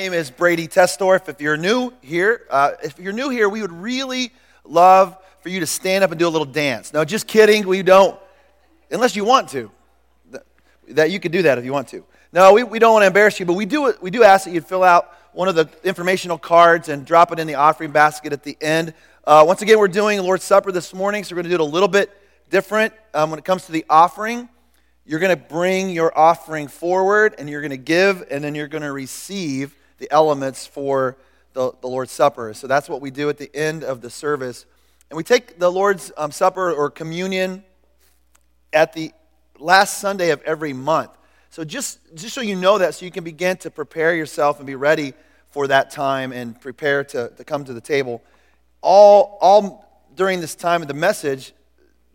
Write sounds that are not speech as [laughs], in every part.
name is Brady Testorf. If you're new here, uh, if you're new here, we would really love for you to stand up and do a little dance. No, just kidding. We don't, unless you want to. That you could do that if you want to. No, we, we don't want to embarrass you, but we do, we do ask that you fill out one of the informational cards and drop it in the offering basket at the end. Uh, once again, we're doing Lord's Supper this morning, so we're going to do it a little bit different um, when it comes to the offering. You're going to bring your offering forward and you're going to give, and then you're going to receive the elements for the, the Lord's Supper. So that's what we do at the end of the service. And we take the Lord's um, Supper or communion at the last Sunday of every month. So just, just so you know that, so you can begin to prepare yourself and be ready for that time and prepare to, to come to the table. All, all during this time of the message,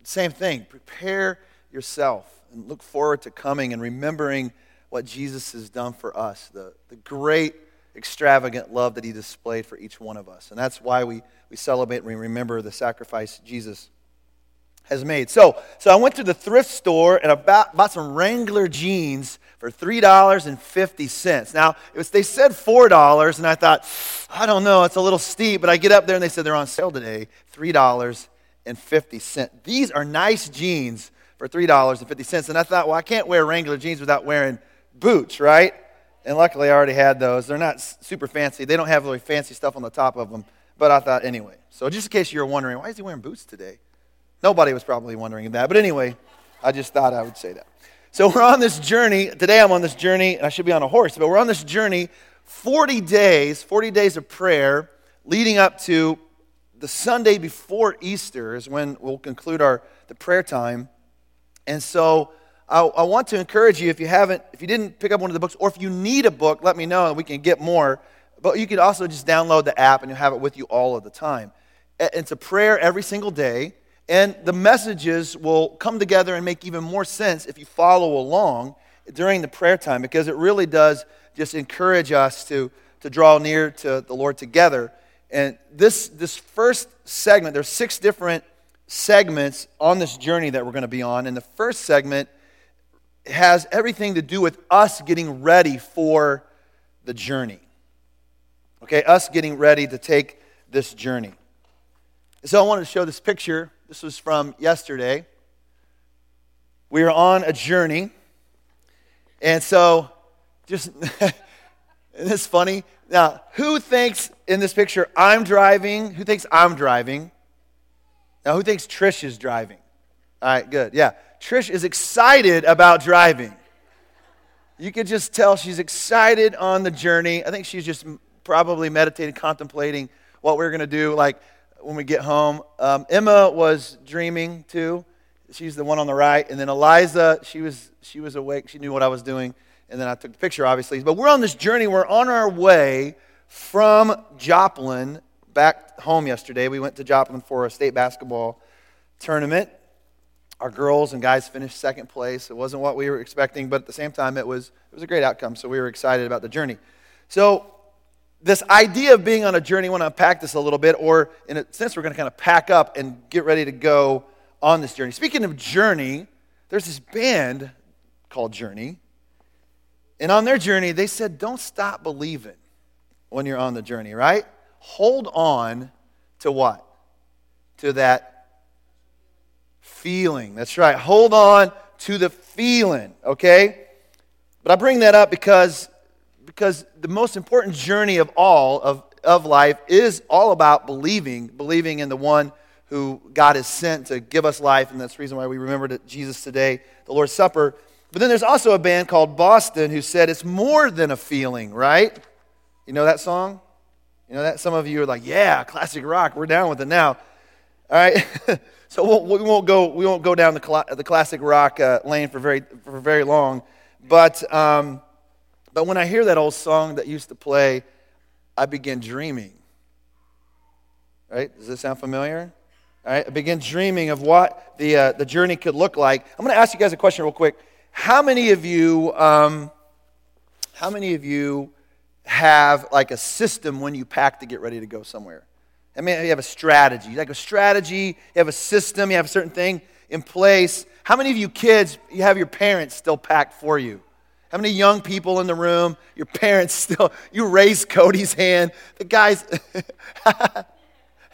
same thing. Prepare yourself and look forward to coming and remembering what Jesus has done for us, the, the great, extravagant love that he displayed for each one of us. And that's why we, we celebrate and we remember the sacrifice Jesus has made. So, so I went to the thrift store and I bought, bought some Wrangler jeans for $3.50. Now, it was, they said $4, and I thought, I don't know, it's a little steep, but I get up there and they said they're on sale today, $3.50. These are nice jeans for $3.50. And I thought, well, I can't wear Wrangler jeans without wearing boots, right? And luckily, I already had those. They're not super fancy. They don't have really fancy stuff on the top of them. But I thought, anyway. So, just in case you were wondering, why is he wearing boots today? Nobody was probably wondering that. But anyway, I just thought I would say that. So we're on this journey. Today I'm on this journey. and I should be on a horse, but we're on this journey 40 days, 40 days of prayer leading up to the Sunday before Easter is when we'll conclude our the prayer time. And so I, I, want to encourage you if you haven't, if you didn't pick up one of the books, or if you need a book, let me know and we can get more. But you could also just download the app and you'll have it with you all of the time. It's a prayer every single day. And the messages will come together and make even more sense if you follow along during the prayer time because it really does just encourage us to, to draw near to the Lord together. And this, this first segment, there's six different segments on this journey that we're going to be on. And the first segment has everything to do with us getting ready for the journey. Okay, us getting ready to take this journey. So I wanted to show this picture this was from yesterday. We are on a journey. And so, just, [laughs] isn't this funny? Now, who thinks in this picture I'm driving? Who thinks I'm driving? Now, who thinks Trish is driving? All right, good. Yeah. Trish is excited about driving. You could just tell she's excited on the journey. I think she's just probably meditating, contemplating what we're going to do. Like, when we get home. Um, Emma was dreaming too. She's the one on the right. And then Eliza, she was, she was awake. She knew what I was doing. And then I took the picture, obviously. But we're on this journey. We're on our way from Joplin back home yesterday. We went to Joplin for a state basketball tournament. Our girls and guys finished second place. It wasn't what we were expecting, but at the same time, it was, it was a great outcome. So we were excited about the journey. So this idea of being on a journey, I want to unpack this a little bit, or in a sense, we're going to kind of pack up and get ready to go on this journey. Speaking of journey, there's this band called Journey. And on their journey, they said, don't stop believing when you're on the journey, right? Hold on to what? To that feeling. That's right. Hold on to the feeling, okay? But I bring that up because because the most important journey of all of, of life is all about believing, believing in the one who God has sent to give us life, and that's the reason why we remember Jesus today, the Lord's Supper. But then there's also a band called Boston who said it's more than a feeling, right? You know that song? You know that? Some of you are like, yeah, classic rock, we're down with it now. All right? [laughs] so we'll, we won't go, we won't go down the, cl- the classic rock uh, lane for very, for very long. But um, but when I hear that old song that used to play, I begin dreaming. Right? Does this sound familiar? All right, I begin dreaming of what the, uh, the journey could look like. I'm going to ask you guys a question real quick. How many of you, um, how many of you have like a system when you pack to get ready to go somewhere? I mean, you have a strategy. Like a strategy, you have a system, you have a certain thing in place. How many of you kids, you have your parents still packed for you? How many young people in the room? Your parents [laughs] still, you raised Cody's hand. The guys, [laughs]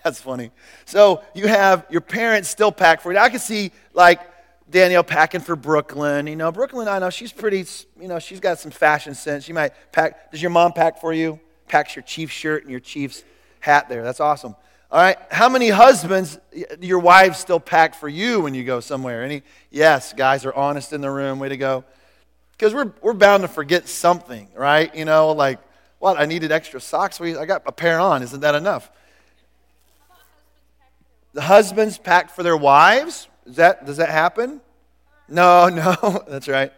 that's funny. So you have your parents still pack for you. I can see like Danielle packing for Brooklyn. You know, Brooklyn, I know she's pretty, you know, she's got some fashion sense. She might pack. Does your mom pack for you? Packs your Chiefs shirt and your Chiefs hat there. That's awesome. All right. How many husbands, your wives still pack for you when you go somewhere? Any? Yes, guys are honest in the room. Way to go. Because we're, we're bound to forget something, right? You know, like, what? I needed extra socks. I got a pair on. Isn't that enough? The husbands pack for their wives. Is that, does that happen? No, [laughs] no, that's right.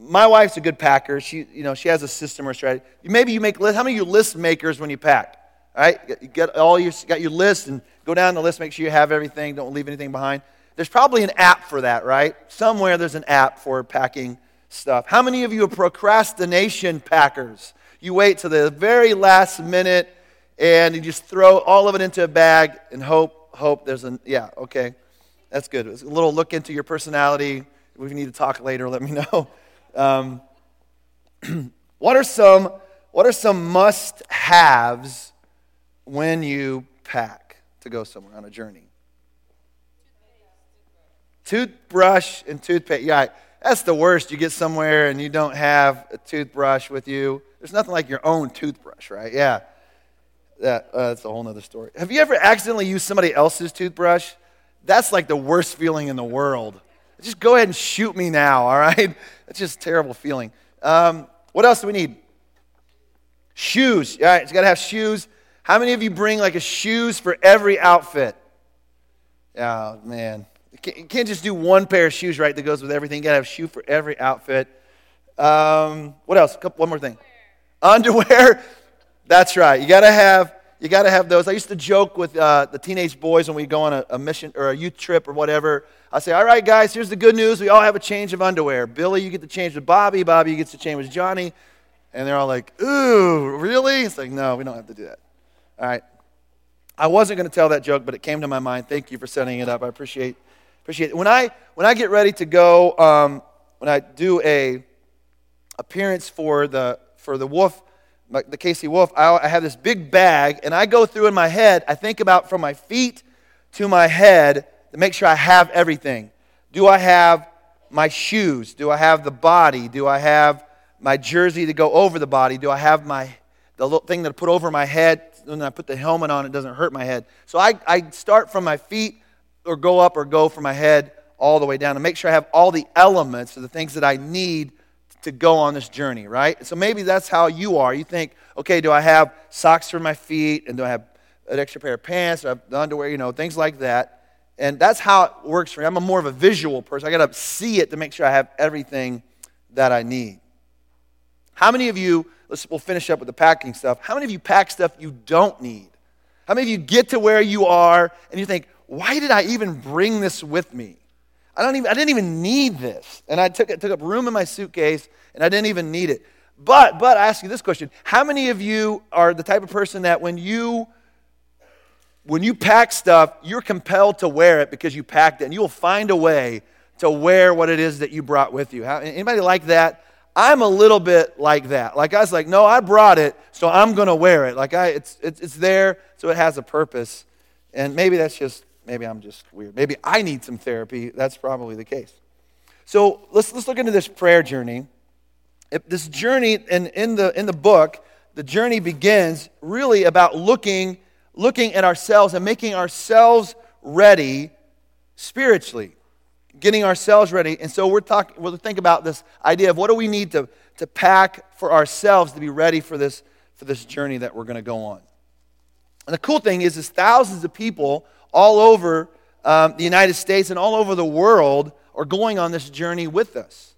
My wife's a good packer. She, you know, she has a system or strategy. Maybe you make list. How many of you list makers when you pack? All right, you get all your got your list and go down the list. Make sure you have everything. Don't leave anything behind. There's probably an app for that, right? Somewhere there's an app for packing stuff. How many of you are procrastination packers? You wait to the very last minute and you just throw all of it into a bag and hope, hope there's a, yeah, okay. That's good. It's a little look into your personality. If we need to talk later, let me know. [laughs] Um, [clears throat] what are some, what are some must haves when you pack to go somewhere on a journey? Toothbrush and toothpaste. Yeah, that's the worst. You get somewhere and you don't have a toothbrush with you. There's nothing like your own toothbrush, right? Yeah. That, uh, that's a whole other story. Have you ever accidentally used somebody else's toothbrush? That's like the worst feeling in the world. Just go ahead and shoot me now, all right? [laughs] That's just terrible feeling. Um, what else do we need? Shoes. All right, you got to have shoes. How many of you bring like a shoes for every outfit? Oh, man. You can't just do one pair of shoes, right, that goes with everything. You got to have a shoe for every outfit. Um, what else? One more thing. Underwear. [laughs] That's right. You got to have you got to have those. I used to joke with uh, the teenage boys when we go on a, a, mission or a youth trip or whatever. I say, "All right, guys, here's the good news. We all have a change of underwear. Billy, you get to change with Bobby. Bobby, you get to change with Johnny." And they're all like, "Ooh, really?" It's like, "No, we don't have to do that." All right. I wasn't going to tell that joke, but it came to my mind. Thank you for setting it up. I appreciate appreciate it. When I when I get ready to go, um, when I do a appearance for the for the Wolf, the KC Wolf, I, I have this big bag, and I go through in my head. I think about from my feet to my head to make sure I have everything. Do I have my shoes? Do I have the body? Do I have my jersey to go over the body? Do I have my the little thing that I put over my head? When I put the helmet on, it doesn't hurt my head. So I, I start from my feet or go up or go from my head all the way down to make sure I have all the elements of the things that I need to go on this journey, right? So maybe that's how you are. You think, okay, do I have socks for my feet? And do I have an extra pair of pants? Have the underwear? You know, things like that. And that's how it works for me. I'm a more of a visual person. I got to see it to make sure I have everything that I need. How many of you, let's, we'll finish up with the packing stuff. How many of you pack stuff you don't need? How many of you get to where you are and you think, why did I even bring this with me? I, don't even, I didn't even need this. And I took, it took up room in my suitcase, and I didn't even need it. But, but I ask you this question How many of you are the type of person that when you when you pack stuff, you're compelled to wear it because you packed it, and you will find a way to wear what it is that you brought with you. Anybody like that? I'm a little bit like that. Like I was like, no, I brought it, so I'm going to wear it. Like I, it's, it's, it's there, so it has a purpose. And maybe that's just maybe I'm just weird. Maybe I need some therapy. That's probably the case. So let's, let's look into this prayer journey. If this journey, and in the, in the book, the journey begins really about looking, looking at ourselves and making ourselves ready spiritually, getting ourselves ready. And so we're talking, we'll think about this idea of what do we need to, to pack for ourselves to be ready for this, for this journey that we're going to go on. And the cool thing is, is thousands of people all over um, the United States and all over the world are going on this journey with us.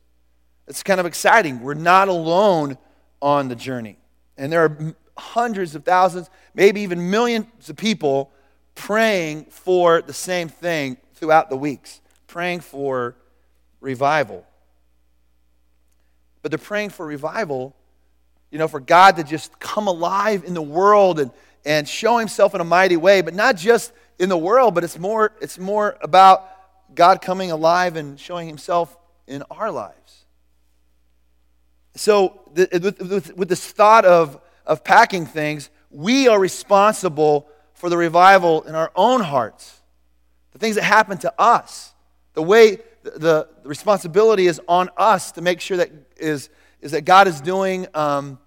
It's kind of exciting. We're not alone on the journey. And there are hundreds of thousands, maybe even millions of people praying for the same thing throughout the weeks, praying for revival. But they're praying for revival, you know, for God to just come alive in the world and, and show himself in a mighty way, but not just in the world, but it's more, it's more about God coming alive and showing himself in our lives. So, the, with, with, with this thought of, of packing things, we are responsible for the revival in our own hearts. The things that happen to us. The way the, responsibility is on us to make sure that is, is that God is doing um,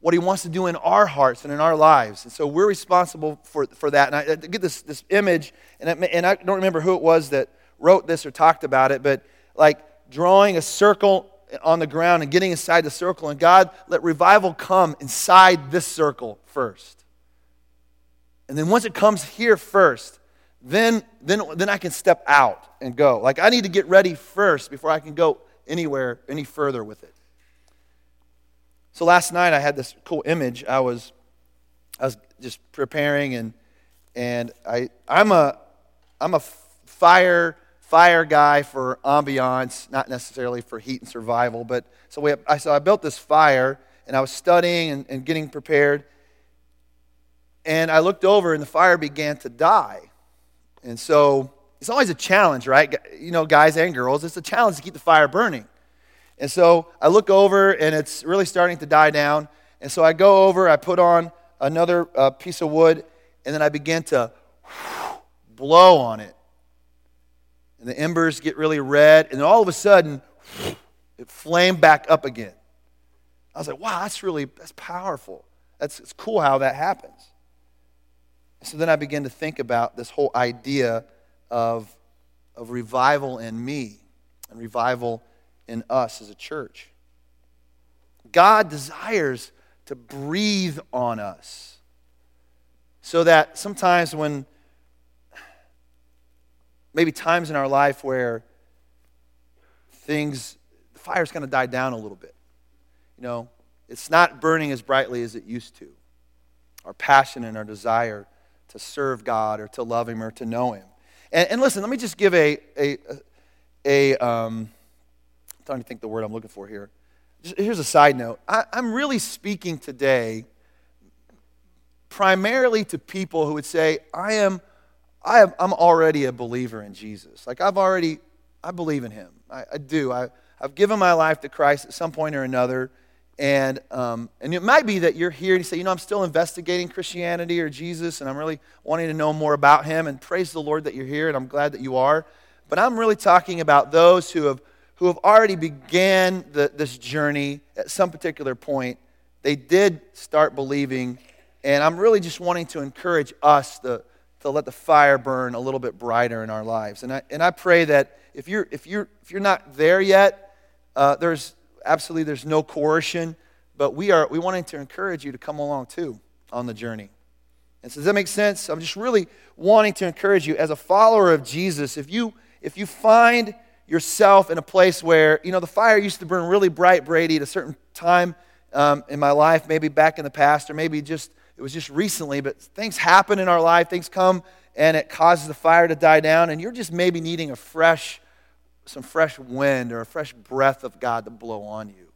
what He wants to do in our hearts and in our lives. And so we're responsible for, for that. And I, I get this, this image, and and I don't remember who it was that wrote this or talked about it, but like drawing a circle on the ground and getting inside the circle. And God, let revival come inside this circle first. And then once it comes here first, then, then, then I can step out and go. Like I need to get ready first before I can go anywhere any further with it. So last night I had this cool image. I was, I was just preparing and, and I, I'm a, I'm a fire fire guy for ambiance, not necessarily for heat and survival. But so, we, I, so I built this fire and I was studying and, and getting prepared. And I looked over and the fire began to die. And so it's always a challenge, right? You know, guys and girls, it's a challenge to keep the fire burning. And so I look over and it's really starting to die down. And so I go over, I put on another uh, piece of wood, and then I begin to [sighs] blow on it and the embers get really red, and then all of a sudden, [sighs] it flamed back up again. I was like, wow, that's really, that's powerful. That's it's cool how that happens. So then I began to think about this whole idea of, of revival in me and revival in us as a church. God desires to breathe on us so that sometimes when maybe times in our life where things, the fire's kind of died down a little bit. You know, it's not burning as brightly as it used to. Our passion and our desire to serve God or to love Him or to know Him. And, and listen, let me just give a, a, a um, I'm trying to think the word I'm looking for here. Here's a side note. I, I'm really speaking today primarily to people who would say, I am I am, I'm already a believer in Jesus. Like I've already, I believe in him. I, I do. I, I've given my life to Christ at some point or another. And, um, and it might be that you're here and you say, you know, I'm still investigating Christianity or Jesus and I'm really wanting to know more about him. And praise the Lord that you're here and I'm glad that you are. But I'm really talking about those who have, who have already began the, this journey at some particular point. They did start believing. And I'm really just wanting to encourage us, the, to let the fire burn a little bit brighter in our lives. And I, and I pray that if you're, if you're, if you're not there yet, uh, there's absolutely there's no coercion, but we are we wanting to encourage you to come along too on the journey. And so does that make sense? I'm just really wanting to encourage you as a follower of Jesus. If you if you find yourself in a place where you know the fire used to burn really bright, Brady, at a certain time um, in my life, maybe back in the past, or maybe just it was just recently, but things happen in our life, things come and it causes the fire to die down, and you're just maybe needing a fresh, some fresh wind or a fresh breath of God to blow on you.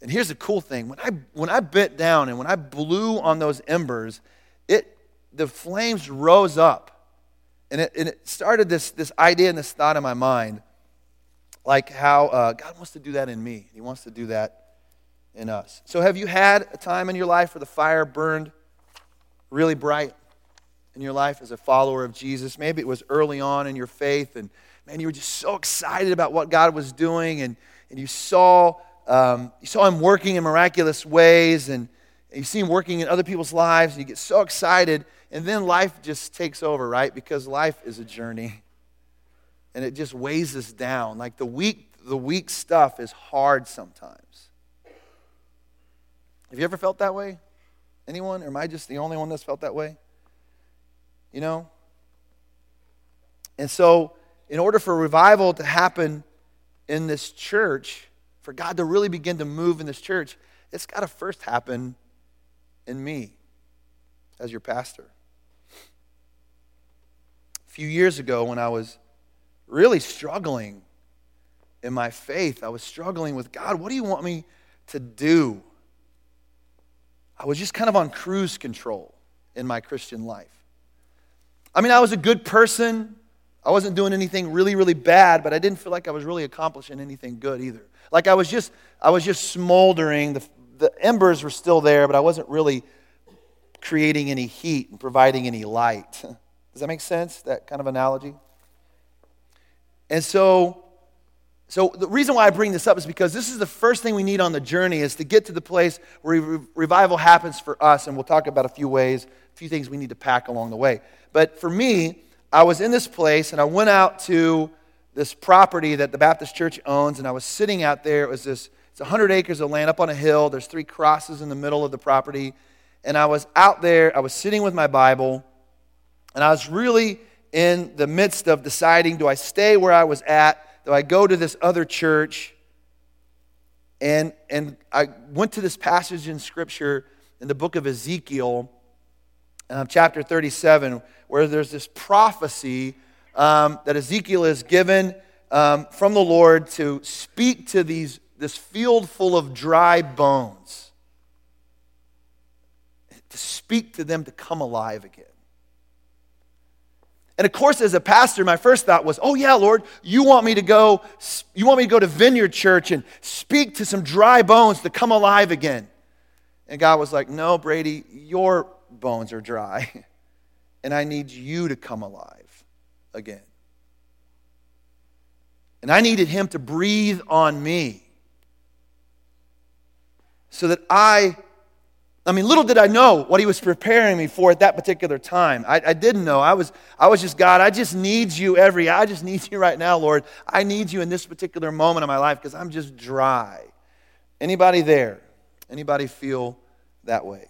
And here's the cool thing when I, when I bent down and when I blew on those embers, it, the flames rose up. And it, and it started this, this idea and this thought in my mind like how uh, God wants to do that in me. He wants to do that in us. So, have you had a time in your life where the fire burned really bright in your life as a follower of Jesus. Maybe it was early on in your faith, and man, you were just so excited about what God was doing, and, and you saw um, you saw Him working in miraculous ways, and, and you see Him working in other people's lives, and you get so excited, and then life just takes over, right? Because life is a journey, [laughs] and it just weighs us down. Like the weak, the weak stuff is hard sometimes. Have you ever felt that way? Anyone? Or am I just the only one that's felt that way? You know? And so, in order for revival to happen in this church, for God to really begin to move in this church, it's got to first happen in me as your pastor. A few years ago, when I was really struggling in my faith, I was struggling with God, what do you want me to do? I was just kind of on cruise control in my Christian life. I mean, I was a good person. I wasn't doing anything really, really bad, but I didn't feel like I was really accomplishing anything good either. Like I was just, I was just smoldering. The, the embers were still there, but I wasn't really creating any heat and providing any light. [laughs] Does that make sense? That kind of analogy? And so, so the reason why I bring this up is because this is the first thing we need on the journey is to get to the place where re- revival happens for us, and we'll talk about a few ways, a few things we need to pack along the way. But for me, I was in this place, and I went out to this property that the Baptist Church owns, and I was sitting out there. It was this, it's 100 acres of land up on a hill. There's three crosses in the middle of the property. And I was out there, I was sitting with my Bible, and I was really in the midst of deciding do I stay where I was at? Do I go to this other church? And, and I went to this passage in Scripture in the book of Ezekiel, um, chapter 37, where there's this prophecy um, that Ezekiel is given um, from the Lord to speak to these, this field full of dry bones, to speak to them to come alive again. And of course, as a pastor, my first thought was, oh, yeah, Lord, you want me to go, you want me to go to Vineyard Church and speak to some dry bones to come alive again. And God was like, no, Brady, your bones are dry, [laughs] and I need you to come alive again. And I needed him to breathe on me so that I, I mean, little did I know what he was preparing me for at that particular time. I, I didn't know. I was, I was just, God, I just need you every, I just need you right now, Lord. I need you in this particular moment of my life because I'm just dry. Anybody there? Anybody feel that way?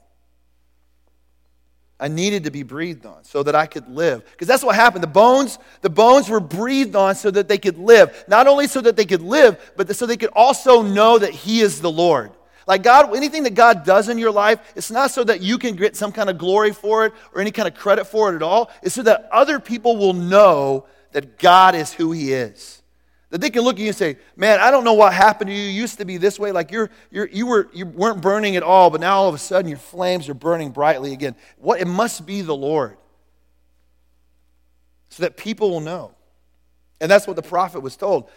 I needed to be breathed on so that I could live. Because that's what happened. The bones, the bones were breathed on so that they could live. Not only so that they could live, but so they could also know that He is the Lord. Like God, anything that God does in your life, it's not so that you can get some kind of glory for it or any kind of credit for it at all. It's so that other people will know that God is who He is. That they can look at you and say, Man, I don't know what happened to you. You used to be this way. Like you're, you're, you, were, you weren't burning at all, but now all of a sudden your flames are burning brightly again. What, it must be the Lord. So that people will know. And that's what the prophet was told.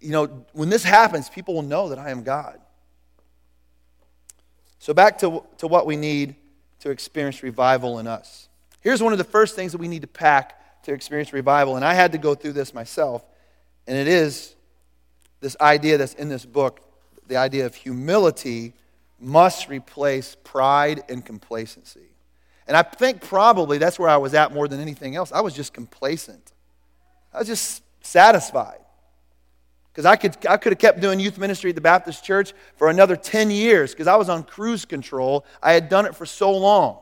You know, when this happens, people will know that I am God. So back to, to what we need to experience revival in us. Here's one of the first things that we need to pack to experience revival. And I had to go through this myself and it is this idea that's in this book the idea of humility must replace pride and complacency. And I think probably that's where I was at more than anything else. I was just complacent, I was just satisfied. Because I could, I could have kept doing youth ministry at the Baptist church for another 10 years because I was on cruise control. I had done it for so long.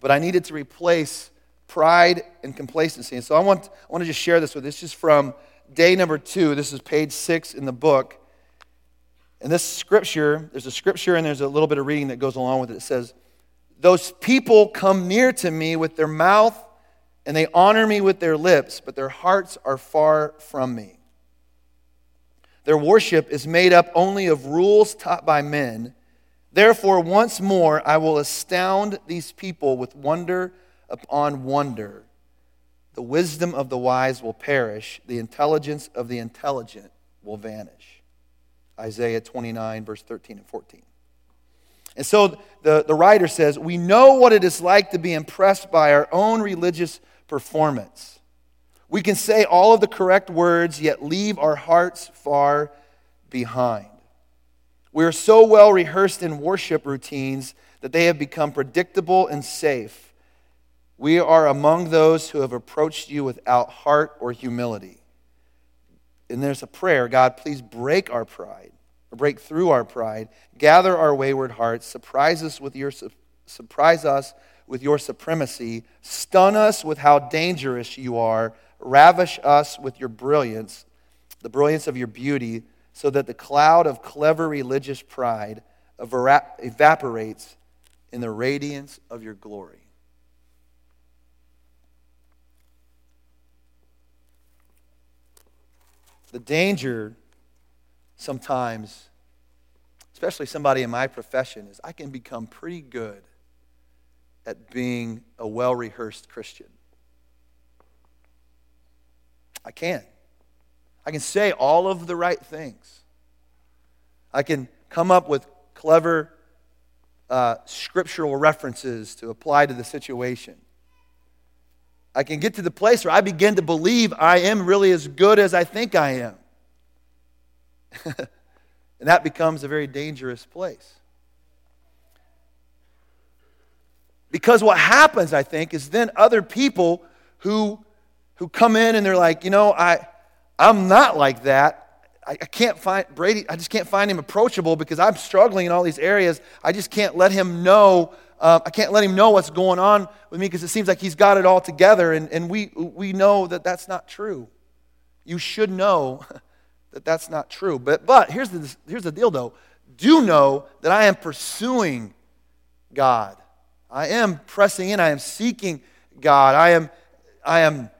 But I needed to replace pride and complacency. And so I want, I want to just share this with you. This is from day number two. This is page six in the book. And this scripture, there's a scripture and there's a little bit of reading that goes along with it. It says, Those people come near to me with their mouth and they honor me with their lips, but their hearts are far from me. Their worship is made up only of rules taught by men. Therefore, once more, I will astound these people with wonder upon wonder. The wisdom of the wise will perish, the intelligence of the intelligent will vanish. Isaiah 29, verse 13 and 14. And so the, the writer says, We know what it is like to be impressed by our own religious performance. We can say all of the correct words, yet leave our hearts far behind. We are so well rehearsed in worship routines that they have become predictable and safe. We are among those who have approached you without heart or humility. And there's a prayer God, please break our pride, or break through our pride, gather our wayward hearts, surprise us with your, surprise us with your supremacy, stun us with how dangerous you are, ravish us with your brilliance, the brilliance of your beauty, so that the cloud of clever religious pride evaporates in the radiance of your glory. The danger sometimes, especially somebody in my profession, is I can become pretty good at being a well rehearsed Christian. I can. I can say all of the right things. I can come up with clever uh, scriptural references to apply to the situation. I can get to the place where I begin to believe I am really as good as I think I am. [laughs] and that becomes a very dangerous place. Because what happens, I think, is then other people who, who come in and they're like, you know, I, I'm not like that. I, can't find Brady, I just can't find him approachable because I'm struggling in all these areas. I just can't let him know. Uh, I can't let him know what's going on with me because it seems like he's got it all together. And, and we, we know that that's not true. You should know [laughs] that that's not true. But, but here's, the, here's the deal, though. Do know that I am pursuing God. I am pressing in. I am seeking God. I am, I am,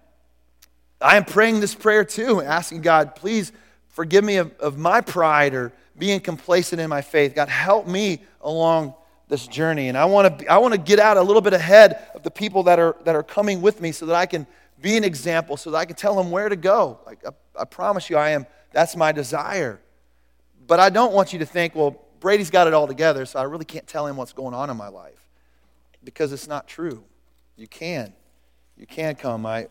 I am praying this prayer too, asking God, please forgive me of, of my pride or being complacent in my faith. God, help me along this journey. And I want to, I want to get out a little bit ahead of the people that are, that are coming with me so that I can be an example, so that I can tell them where to go. Like, I, I promise you, I am, that's my desire. But I don't want you to think, well, Brady's got it all together, so I really can't tell him what's going on in my life because it's not true. You can. You can come. I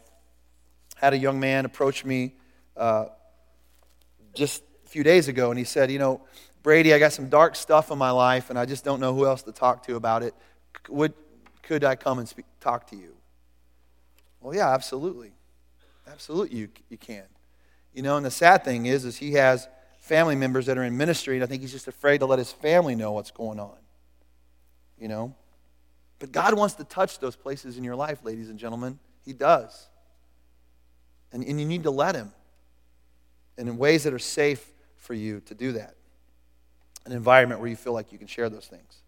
had a young man approach me uh, just a few days ago, and he said, You know, Brady, I got some dark stuff in my life, and I just don't know who else to talk to about it. Would, could I come and speak, talk to you? Well, yeah, absolutely. Absolutely, you, you can. You know, and the sad thing is, is he has family members that are in ministry, and I think he's just afraid to let his family know what's going on. You know? But God wants to touch those places in your life, ladies and gentlemen. He does. And, and you need to let Him. And in ways that are safe for you to do that. An environment where you feel like you can share those things.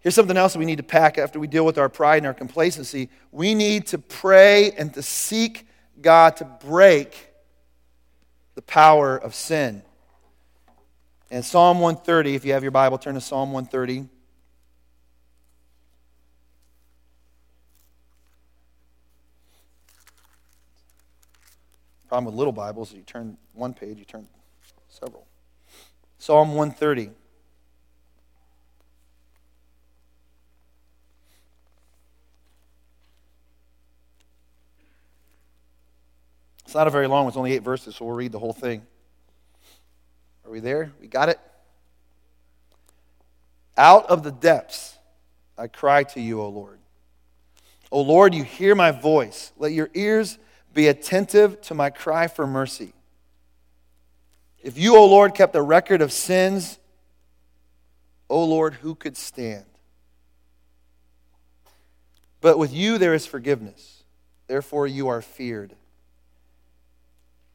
Here's something else that we need to pack after we deal with our pride and our complacency. We need to pray and to seek God to break the power of sin. And Psalm 130, if you have your Bible, turn to Psalm 130. problem with little Bibles is you turn one page, you turn several. Psalm 130. It's not a very long one, it's only eight verses, so we'll read the whole thing. Are we there? We got it? Out of the depths I cry to you, O Lord. O Lord, you hear my voice. Let your ears be attentive to my cry for mercy. If you, O Lord, kept a record of sins, O Lord, who could stand? But with you there is forgiveness. Therefore, you are feared.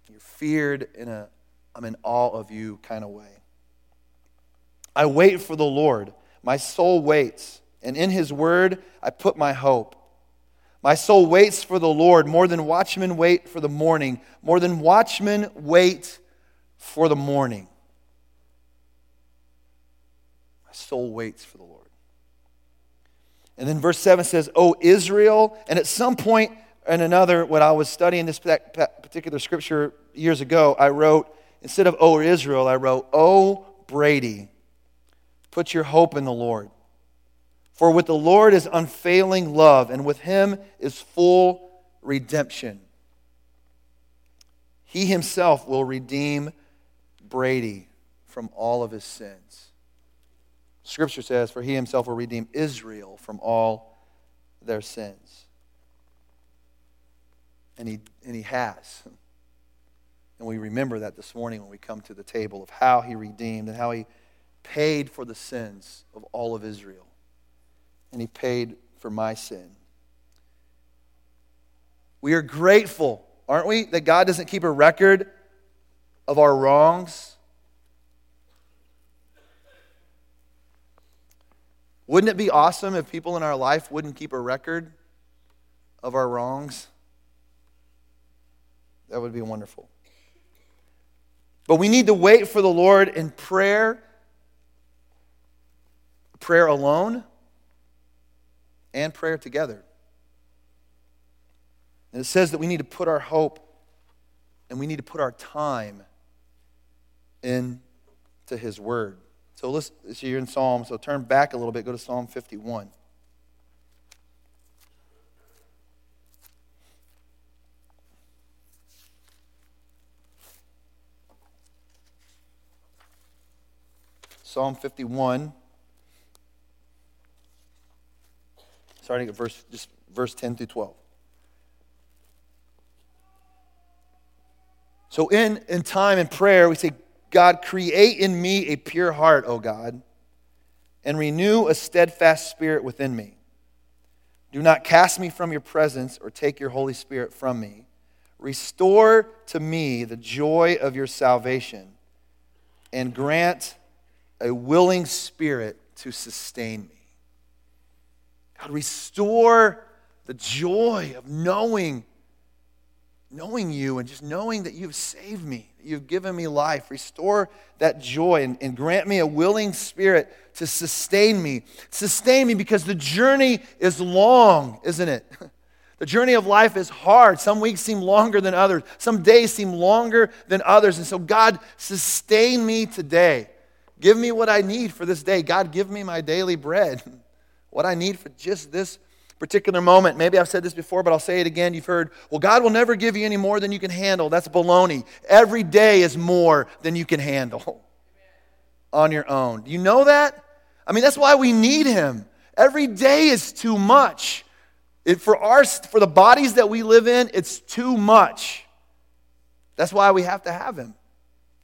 You're feared in a I'm in awe of you kind of way. I wait for the Lord. My soul waits, and in his word I put my hope. My soul waits for the Lord more than watchmen wait for the morning, more than watchmen wait for the morning. My soul waits for the Lord. And then verse 7 says, O Israel. And at some point and another, when I was studying this particular scripture years ago, I wrote, instead of O Israel, I wrote, O Brady, put your hope in the Lord. For with the Lord is unfailing love, and with him is full redemption. He himself will redeem Brady from all of his sins. Scripture says, For he himself will redeem Israel from all their sins. And he, and he has. And we remember that this morning when we come to the table of how he redeemed and how he paid for the sins of all of Israel and he paid for my sin. We are grateful, aren't we, that God doesn't keep a record of our wrongs? Wouldn't it be awesome if people in our life wouldn't keep a record of our wrongs? That would be wonderful. But we need to wait for the Lord in prayer, prayer alone, and prayer together. And it says that we need to put our hope and we need to put our time into His Word. So listen, so you're in Psalm, so turn back a little bit, go to Psalm 51. Psalm 51. Starting at verse, just verse 10 through 12. So in, in time and prayer, we say, God, create in me a pure heart, O God, and renew a steadfast spirit within me. Do not cast me from your presence or take your Holy Spirit from me. Restore to me the joy of your salvation and grant a willing spirit to sustain me. God, restore the joy of knowing, knowing you and just knowing that you've saved me, that you've given me life. Restore that joy and, and grant me a willing spirit to sustain me. Sustain me because the journey is long, isn't it? [laughs] The journey of life is hard. Some weeks seem longer than others. Some days seem longer than others. And so, God, sustain me today. Give me what I need for this day. God, give me my daily bread. [laughs] What I need for just this particular moment. Maybe I've said this before, but I'll say it again. You've heard, well, God will never give you any more than you can handle. That's baloney. Every day is more than you can handle [laughs] on your own. Do you know that? I mean, that's why we need Him. Every day is too much. It, for, our, for the bodies that we live in, it's too much. That's why we have to have Him.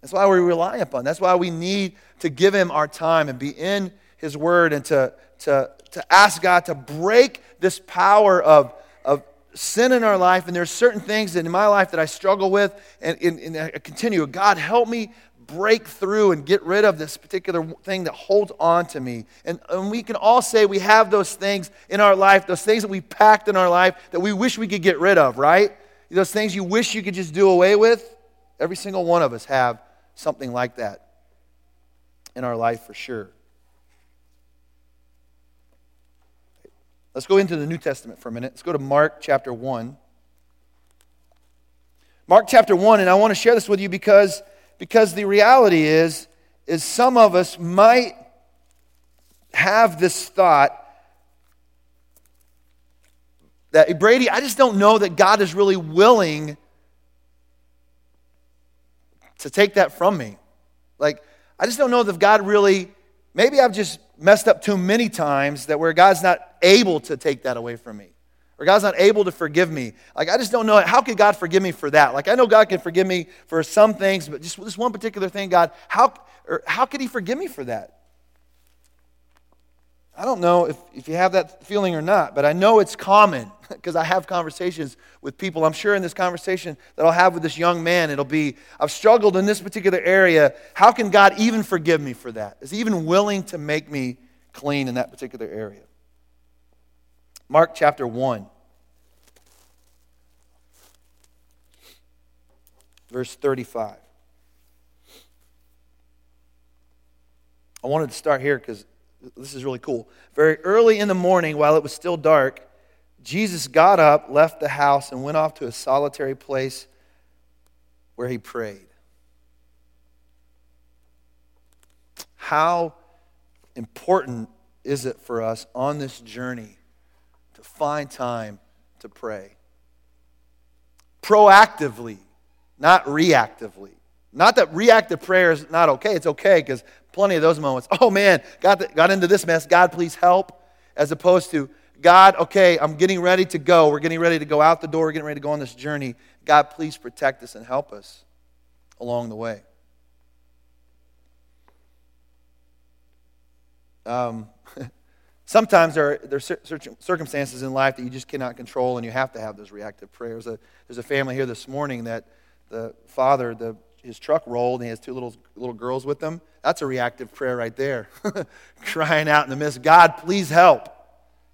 That's why we rely upon. That's why we need to give him our time and be in his word and to, to, to ask God to break this power of, of sin in our life. And there's certain things in my life that I struggle with and, and, and I continue. God, help me break through and get rid of this particular thing that holds on to me. And, and we can all say we have those things in our life, those things that we packed in our life that we wish we could get rid of, right? Those things you wish you could just do away with. Every single one of us have something like that in our life for sure. Let's go into the New Testament for a minute. Let's go to Mark chapter 1. Mark chapter 1, and I want to share this with you because, because the reality is, is some of us might have this thought that, Brady, I just don't know that God is really willing to take that from me. Like, I just don't know that God really, maybe I've just messed up too many times that where God's not able to take that away from me. Or God's not able to forgive me. Like, I just don't know. How could God forgive me for that? Like, I know God can forgive me for some things, but just this one particular thing, God, how, how could He forgive me for that? I don't know if, if you have that feeling or not, but I know it's common [laughs] because I have conversations with people. I'm sure in this conversation that I'll have with this young man, it'll be, I've struggled in this particular area. How can God even forgive me for that? Is He even willing to make me clean in that particular area? Mark chapter 1, verse 35. I wanted to start here because this is really cool. Very early in the morning, while it was still dark, Jesus got up, left the house, and went off to a solitary place where he prayed. How important is it for us on this journey to find time to pray? Proactively, not reactively. Not that reactive prayer is not okay. It's okay because plenty of those moments. Oh man, got, the, got into this mess. God, please help. As opposed to, God, okay, I'm getting ready to go. We're getting ready to go out the door. We're getting ready to go on this journey. God, please protect us and help us along the way. Um, [laughs] sometimes there are, there are circumstances in life that you just cannot control, and you have to have those reactive prayers. There's a family here this morning that the father, the his truck rolled and he has two little, little girls with him. That's a reactive prayer right there. [laughs] Crying out in the midst, God, please help.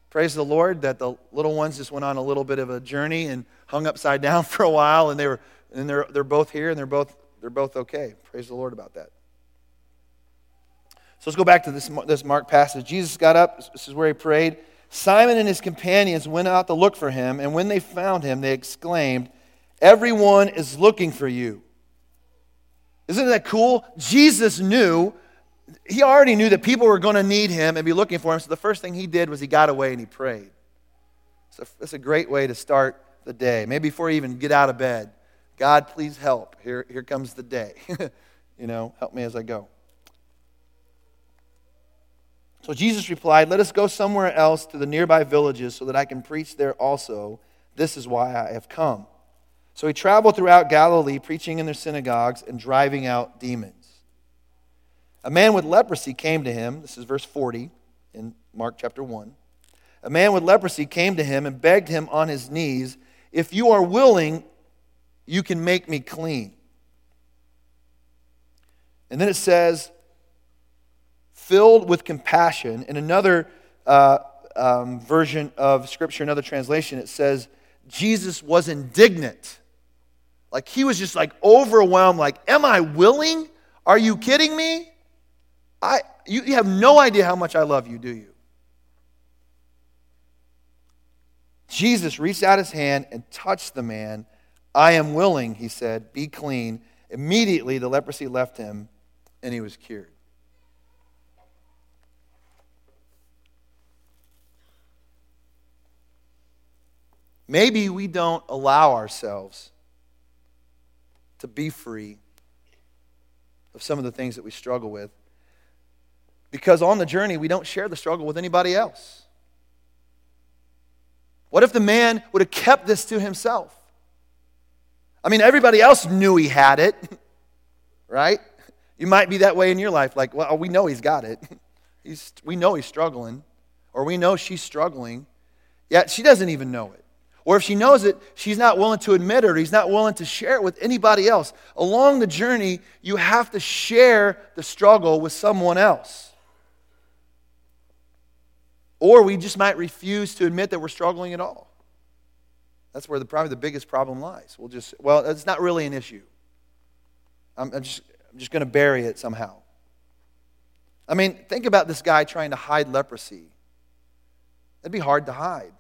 Praise the Lord that the little ones just went on a little bit of a journey and hung upside down [laughs] for a while, and they were and they're they're both here and they're both they're both okay. Praise the Lord about that. So let's go back to this, this Mark passage. Jesus got up, this is where he prayed. Simon and his companions went out to look for him, and when they found him, they exclaimed, Everyone is looking for you. Isn't that cool? Jesus knew, he already knew that people were going to need him and be looking for him. So the first thing he did was he got away and he prayed. So that's a great way to start the day. Maybe before you even get out of bed, God, please help. Here, here comes the day. [laughs] you know, help me as I go. So Jesus replied, Let us go somewhere else to the nearby villages so that I can preach there also. This is why I have come. So he traveled throughout Galilee, preaching in their synagogues and driving out demons. A man with leprosy came to him. This is verse 40 in Mark chapter 1. A man with leprosy came to him and begged him on his knees, If you are willing, you can make me clean. And then it says, filled with compassion. In another uh, um, version of Scripture, another translation, it says, Jesus was indignant. Like he was just like overwhelmed, like, Am I willing? Are you kidding me? I, you, you have no idea how much I love you, do you? Jesus reached out his hand and touched the man. I am willing, he said, be clean. Immediately the leprosy left him and he was cured. Maybe we don't allow ourselves to be free of some of the things that we struggle with because on the journey we don't share the struggle with anybody else. What if the man would have kept this to himself? I mean, everybody else knew he had it, [laughs] right? You might be that way in your life. Like, well, we know he's got it. [laughs] He's, we know he's struggling, or we know she's struggling, yet she doesn't even know it. Or if she knows it, she's not willing to admit it or he's not willing to share it with anybody else. Along the journey, you have to share the struggle with someone else. Or we just might refuse to admit that we're struggling at all. That's where the, probably the biggest problem lies. We'll just, well, it's not really an issue. I'm, I'm just, I'm just going to bury it somehow. I mean, think about this guy trying to hide leprosy. It'd be hard to hide.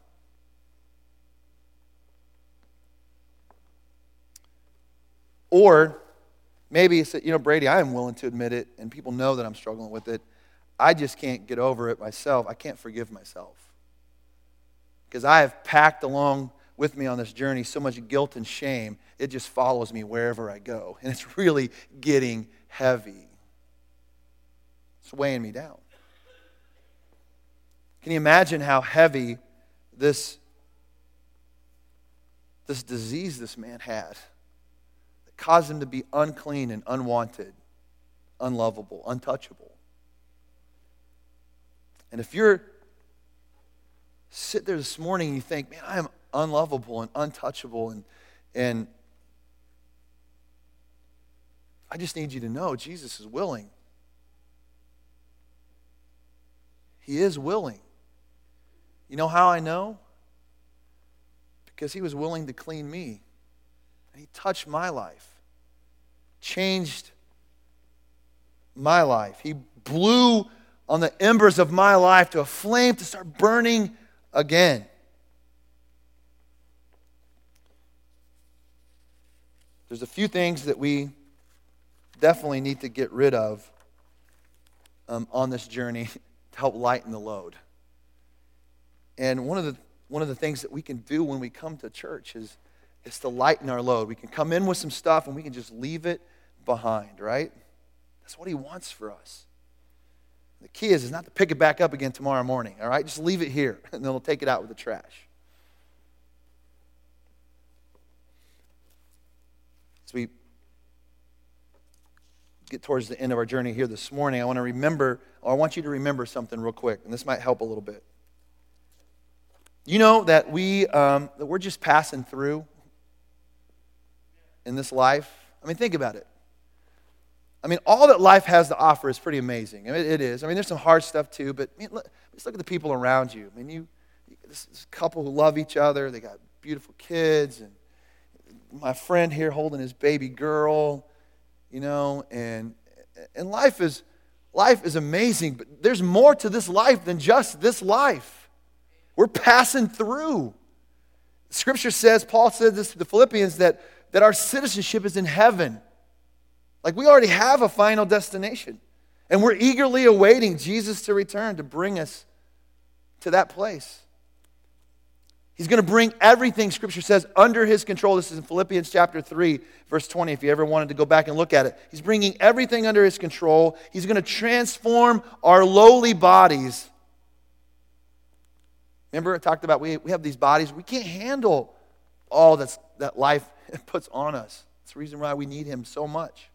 Or maybe it's you know, Brady, I am willing to admit it, and people know that I'm struggling with it. I just can't get over it myself. I can't forgive myself. Because I have packed along with me on this journey so much guilt and shame, it just follows me wherever I go. [laughs] And it's really getting heavy. It's weighing me down. Can you imagine how heavy this, this disease this man had? Caused him to be unclean and unwanted, unlovable, untouchable. And if you're sit there this morning and you think, man, I am unlovable and untouchable and and I just need you to know Jesus is willing. He is willing. You know how I know? Because he was willing to clean me. And he touched my life changed my life. He blew on the embers of my life to a flame to start burning again. There's a few things that we definitely need to get rid of um, on this journey [laughs] to help lighten the load. And one of the one of the things that we can do when we come to church is, is to lighten our load. We can come in with some stuff and we can just leave it behind, right? That's what he wants for us. The key is, is not to pick it back up again tomorrow morning, all right? Just leave it here, [laughs] and then we'll take it out with the trash. As we get towards the end of our journey here this morning, I want to remember, or I want you to remember something real quick, and this might help a little bit. You know that we um, that we're just passing through in this life. I mean, think about it. I mean, all that life has to offer is pretty amazing. I mean, it is. I mean, there's some hard stuff too, but I mean, look, just look at the people around you. I mean, you, this, this couple who love each other, they got beautiful kids, and my friend here holding his baby girl, you know, and and life is life is amazing, but there's more to this life than just this life. We're passing through. Scripture says, Paul said this to the Philippians, that, that our citizenship is in heaven. Like we already have a final destination. And we're eagerly awaiting Jesus to return to bring us to that place. He's going to bring everything, Scripture says, under his control. This is in Philippians chapter 3, verse 20, if you ever wanted to go back and look at it. He's bringing everything under his control. He's going to transform our lowly bodies. Remember, I talked about we, we have these bodies. We can't handle all that's, that life [laughs] puts on us. It's the reason why we need him so much.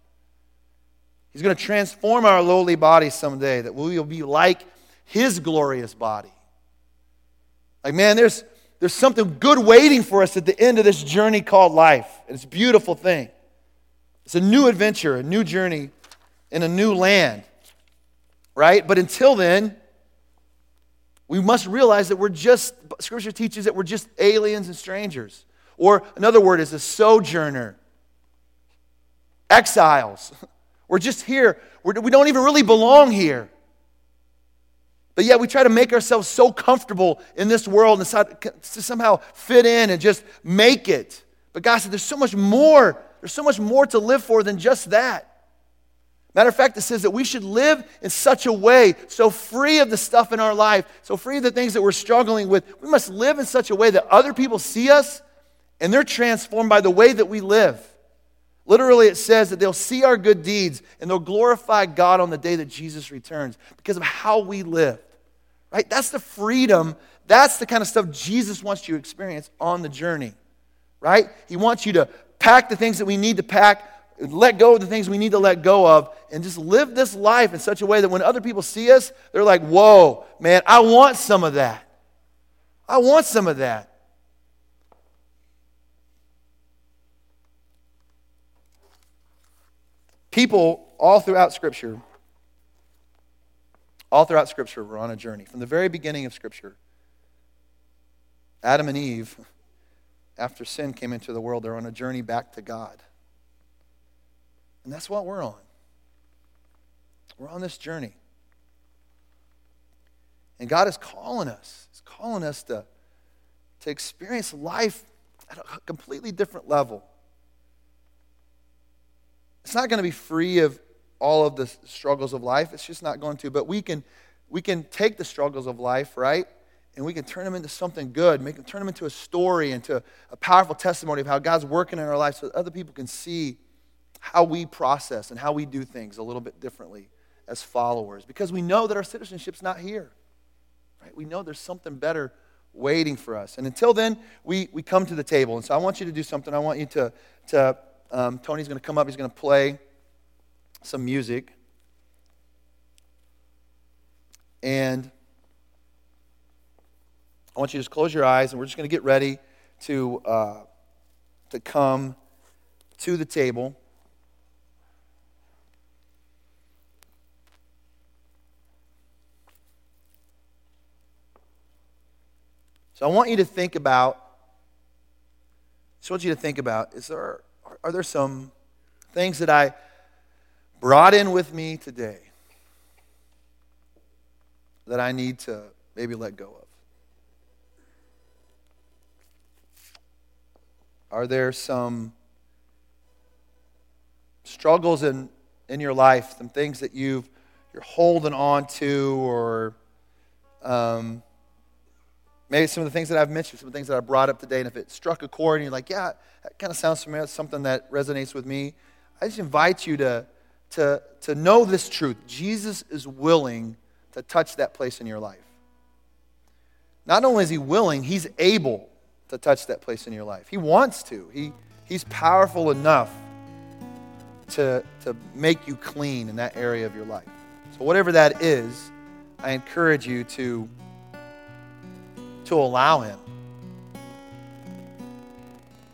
He's going to transform our lowly body someday, that we will be like his glorious body. Like, man, there's there's something good waiting for us at the end of this journey called life. It's a beautiful thing. It's a new adventure, a new journey in a new land, right? But until then, we must realize that we're just, Scripture teaches that we're just aliens and strangers. Or another word is a sojourner, exiles. [laughs] We're just here. We're, we do not even really belong here. But yet we try to make ourselves so comfortable in this world and to somehow fit in and just make it. But God said there's so much more. There's so much more to live for than just that. Matter of fact, it says that we should live in such a way, so free of the stuff in our life, so free of the things that we're struggling with. We must live in such a way that other people see us and they're transformed by the way that we live. Literally, it says that they'll see our good deeds and they'll glorify God on the day that Jesus returns because of how we live. Right? That's the freedom. That's the kind of stuff Jesus wants you to experience on the journey. Right? He wants you to pack the things that we need to pack, let go of the things we need to let go of, and just live this life in such a way that when other people see us, they're like, whoa, man, I want some of that. I want some of that. People all throughout Scripture all throughout Scripture, we're on a journey. From the very beginning of Scripture, Adam and Eve, after sin came into the world, they're on a journey back to God. And that's what we're on. We're on this journey. And God is calling us. He's calling us to, to experience life at a completely different level. It's not going to be free of all of the struggles of life. It's just not going to. But we can, we can take the struggles of life, right? And we can turn them into something good, make them turn them into a story, into a powerful testimony of how God's working in our life so that other people can see how we process and how we do things a little bit differently as followers. Because we know that our citizenship's not here. Right? We know there's something better waiting for us. And until then, we, we come to the table. And so I want you to do something. I want you to, to um, Tony's going to come up, he's going to play some music. And I want you to just close your eyes, and we're just going to get ready to, uh, to come to the table. So I want you to think about. So I want you to think about: Is there are there some things that I brought in with me today that I need to maybe let go of? Are there some struggles in, in your life, some things that you've, you're holding on to, or um, maybe some of the things that I've mentioned, some of the things that I brought up today, and if it struck a chord and you're like, yeah, that kind of sounds familiar, something that resonates with me, I just invite you to to, to know this truth Jesus is willing to touch that place in your life. Not only is he willing, he's able to touch that place in your life. He wants to. He, he's powerful enough to, to make you clean in that area of your life. So, whatever that is, I encourage you to, to allow him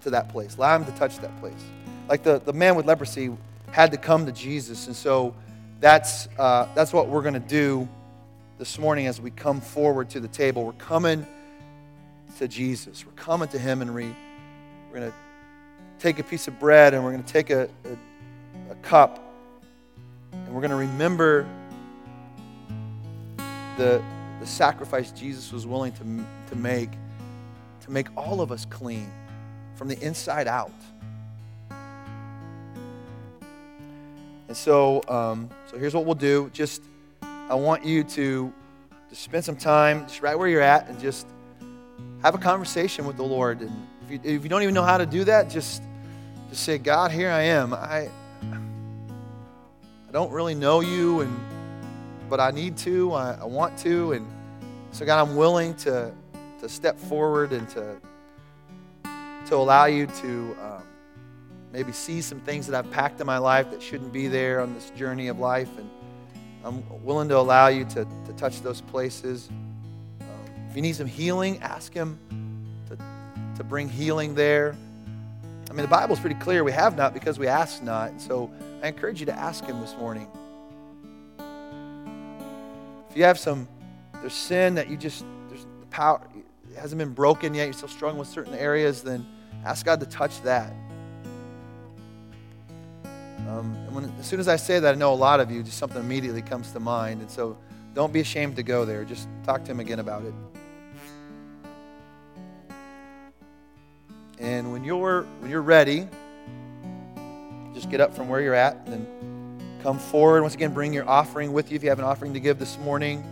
to that place. Allow him to touch that place. Like the, the man with leprosy, had to come to Jesus. And so that's, uh, that's what we're going to do this morning as we come forward to the table. We're coming to Jesus. We're coming to Him and we, we're going to take a piece of bread and we're going to take a, a, a cup and we're going to remember the, the sacrifice Jesus was willing to, to make to make all of us clean from the inside out. And so, um, so here's what we'll do. Just, I want you to, to spend some time just right where you're at and just have a conversation with the Lord. And if you, if you don't even know how to do that, just, just say, God, here I am. I, I don't really know you, and but I need to. I, I want to, and so God, I'm willing to to step forward and to to allow you to um, maybe see some things that I've packed in my life that shouldn't be there on this journey of life, and I'm willing to allow you to to touch those places. Um, if you need some healing, ask Him to to bring healing there. I mean, the Bible's pretty clear. We have not because we ask not. So I encourage you to ask Him this morning. If you have some, there's sin that you just, there's the power, it hasn't been broken yet, you're still struggling with certain areas, then ask God to touch that. Um, and when, as soon as I say that, I know a lot of you, just something immediately comes to mind. And so don't be ashamed to go there. Just talk to Him again about it. And when you're, when you're ready, just get up from where you're at and then come forward. Once again, bring your offering with you if you have an offering to give this morning.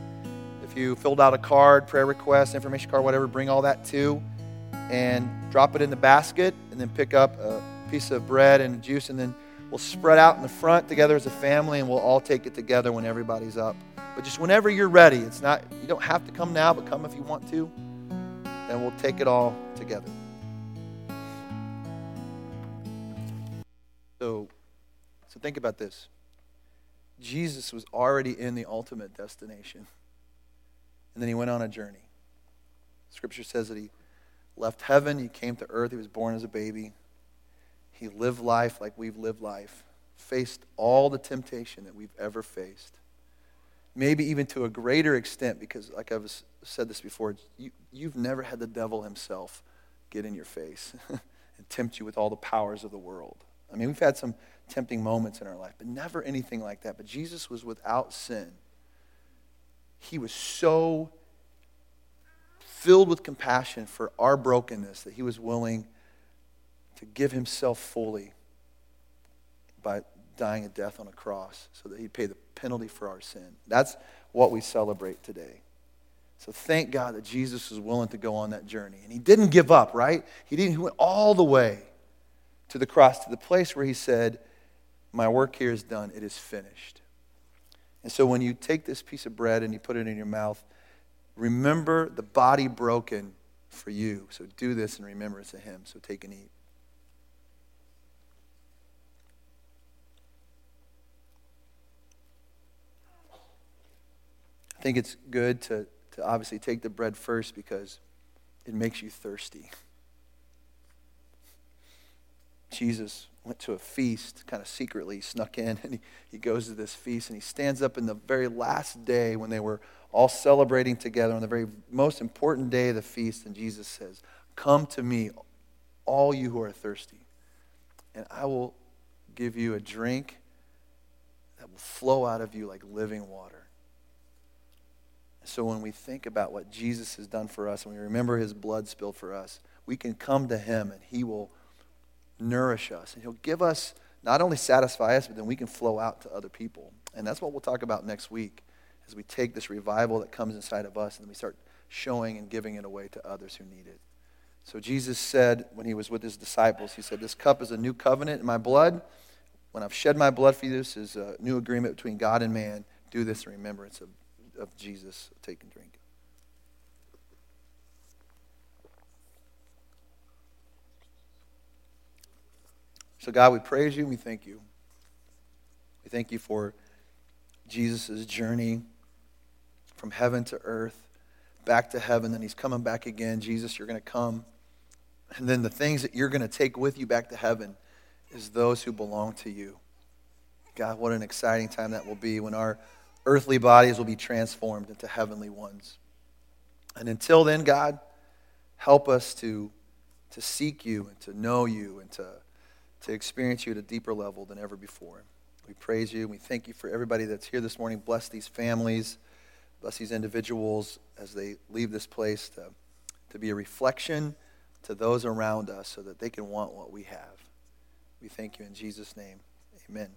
If you filled out a card, prayer request, information card, whatever, bring all that too. And drop it in the basket and then pick up a piece of bread and juice and then we'll spread out in the front together as a family and we'll all take it together when everybody's up. But just whenever you're ready, it's not you don't have to come now, but come if you want to. And we'll take it all together. So, so think about this. Jesus was already in the ultimate destination. And then he went on a journey. Scripture says that he left heaven, he came to earth, he was born as a baby. He lived life like we've lived life, faced all the temptation that we've ever faced. Maybe even to a greater extent, because, like I've said this before, you, you've never had the devil himself get in your face [laughs] and tempt you with all the powers of the world. I mean, we've had some tempting moments in our life, but never anything like that. But Jesus was without sin. He was so filled with compassion for our brokenness that he was willing to give himself fully by dying a death on a cross so that he'd pay the penalty for our sin. That's what we celebrate today. So thank God that Jesus was willing to go on that journey. And he didn't give up, right? He didn't he went all the way to the cross, to the place where he said, My work here is done, it is finished. And so when you take this piece of bread and you put it in your mouth, remember the body broken for you. So do this in remembrance of him. So take and eat. I think it's good to, to obviously take the bread first because it makes you thirsty. Jesus went to a feast, kind of secretly snuck in, [laughs] and he, he goes to this feast and he stands up in the very last day when they were all celebrating together on the very most important day of the feast. And Jesus says, Come to me, all you who are thirsty, and I will give you a drink that will flow out of you like living water. So when we think about what Jesus has done for us and we remember his blood spilled for us, we can come to him and he will nourish us. And He'll give us, not only satisfy us, but then we can flow out to other people. And that's what we'll talk about next week as we take this revival that comes inside of us and we start showing and giving it away to others who need it. So Jesus said when he was with his disciples, he said, This cup is a new covenant in my blood. When I've shed my blood for you, this is a new agreement between God and man. Do this in remembrance of, of Jesus. Take and drink. So, God, we praise you we thank you. We thank you for Jesus' journey from heaven to earth, back to heaven, and he's coming back again. Jesus, you're going to come. And then the things that you're going to take with you back to heaven is those who belong to you. God, what an exciting time that will be when our earthly bodies will be transformed into heavenly ones. And until then, God, help us to, to seek you and to know you and to to experience you at a deeper level than ever before. We praise you. We thank you for everybody that's here this morning. Bless these families. Bless these individuals as they leave this place to to be a reflection to those around us so that they can want what we have. We thank you in Jesus' name. Amen.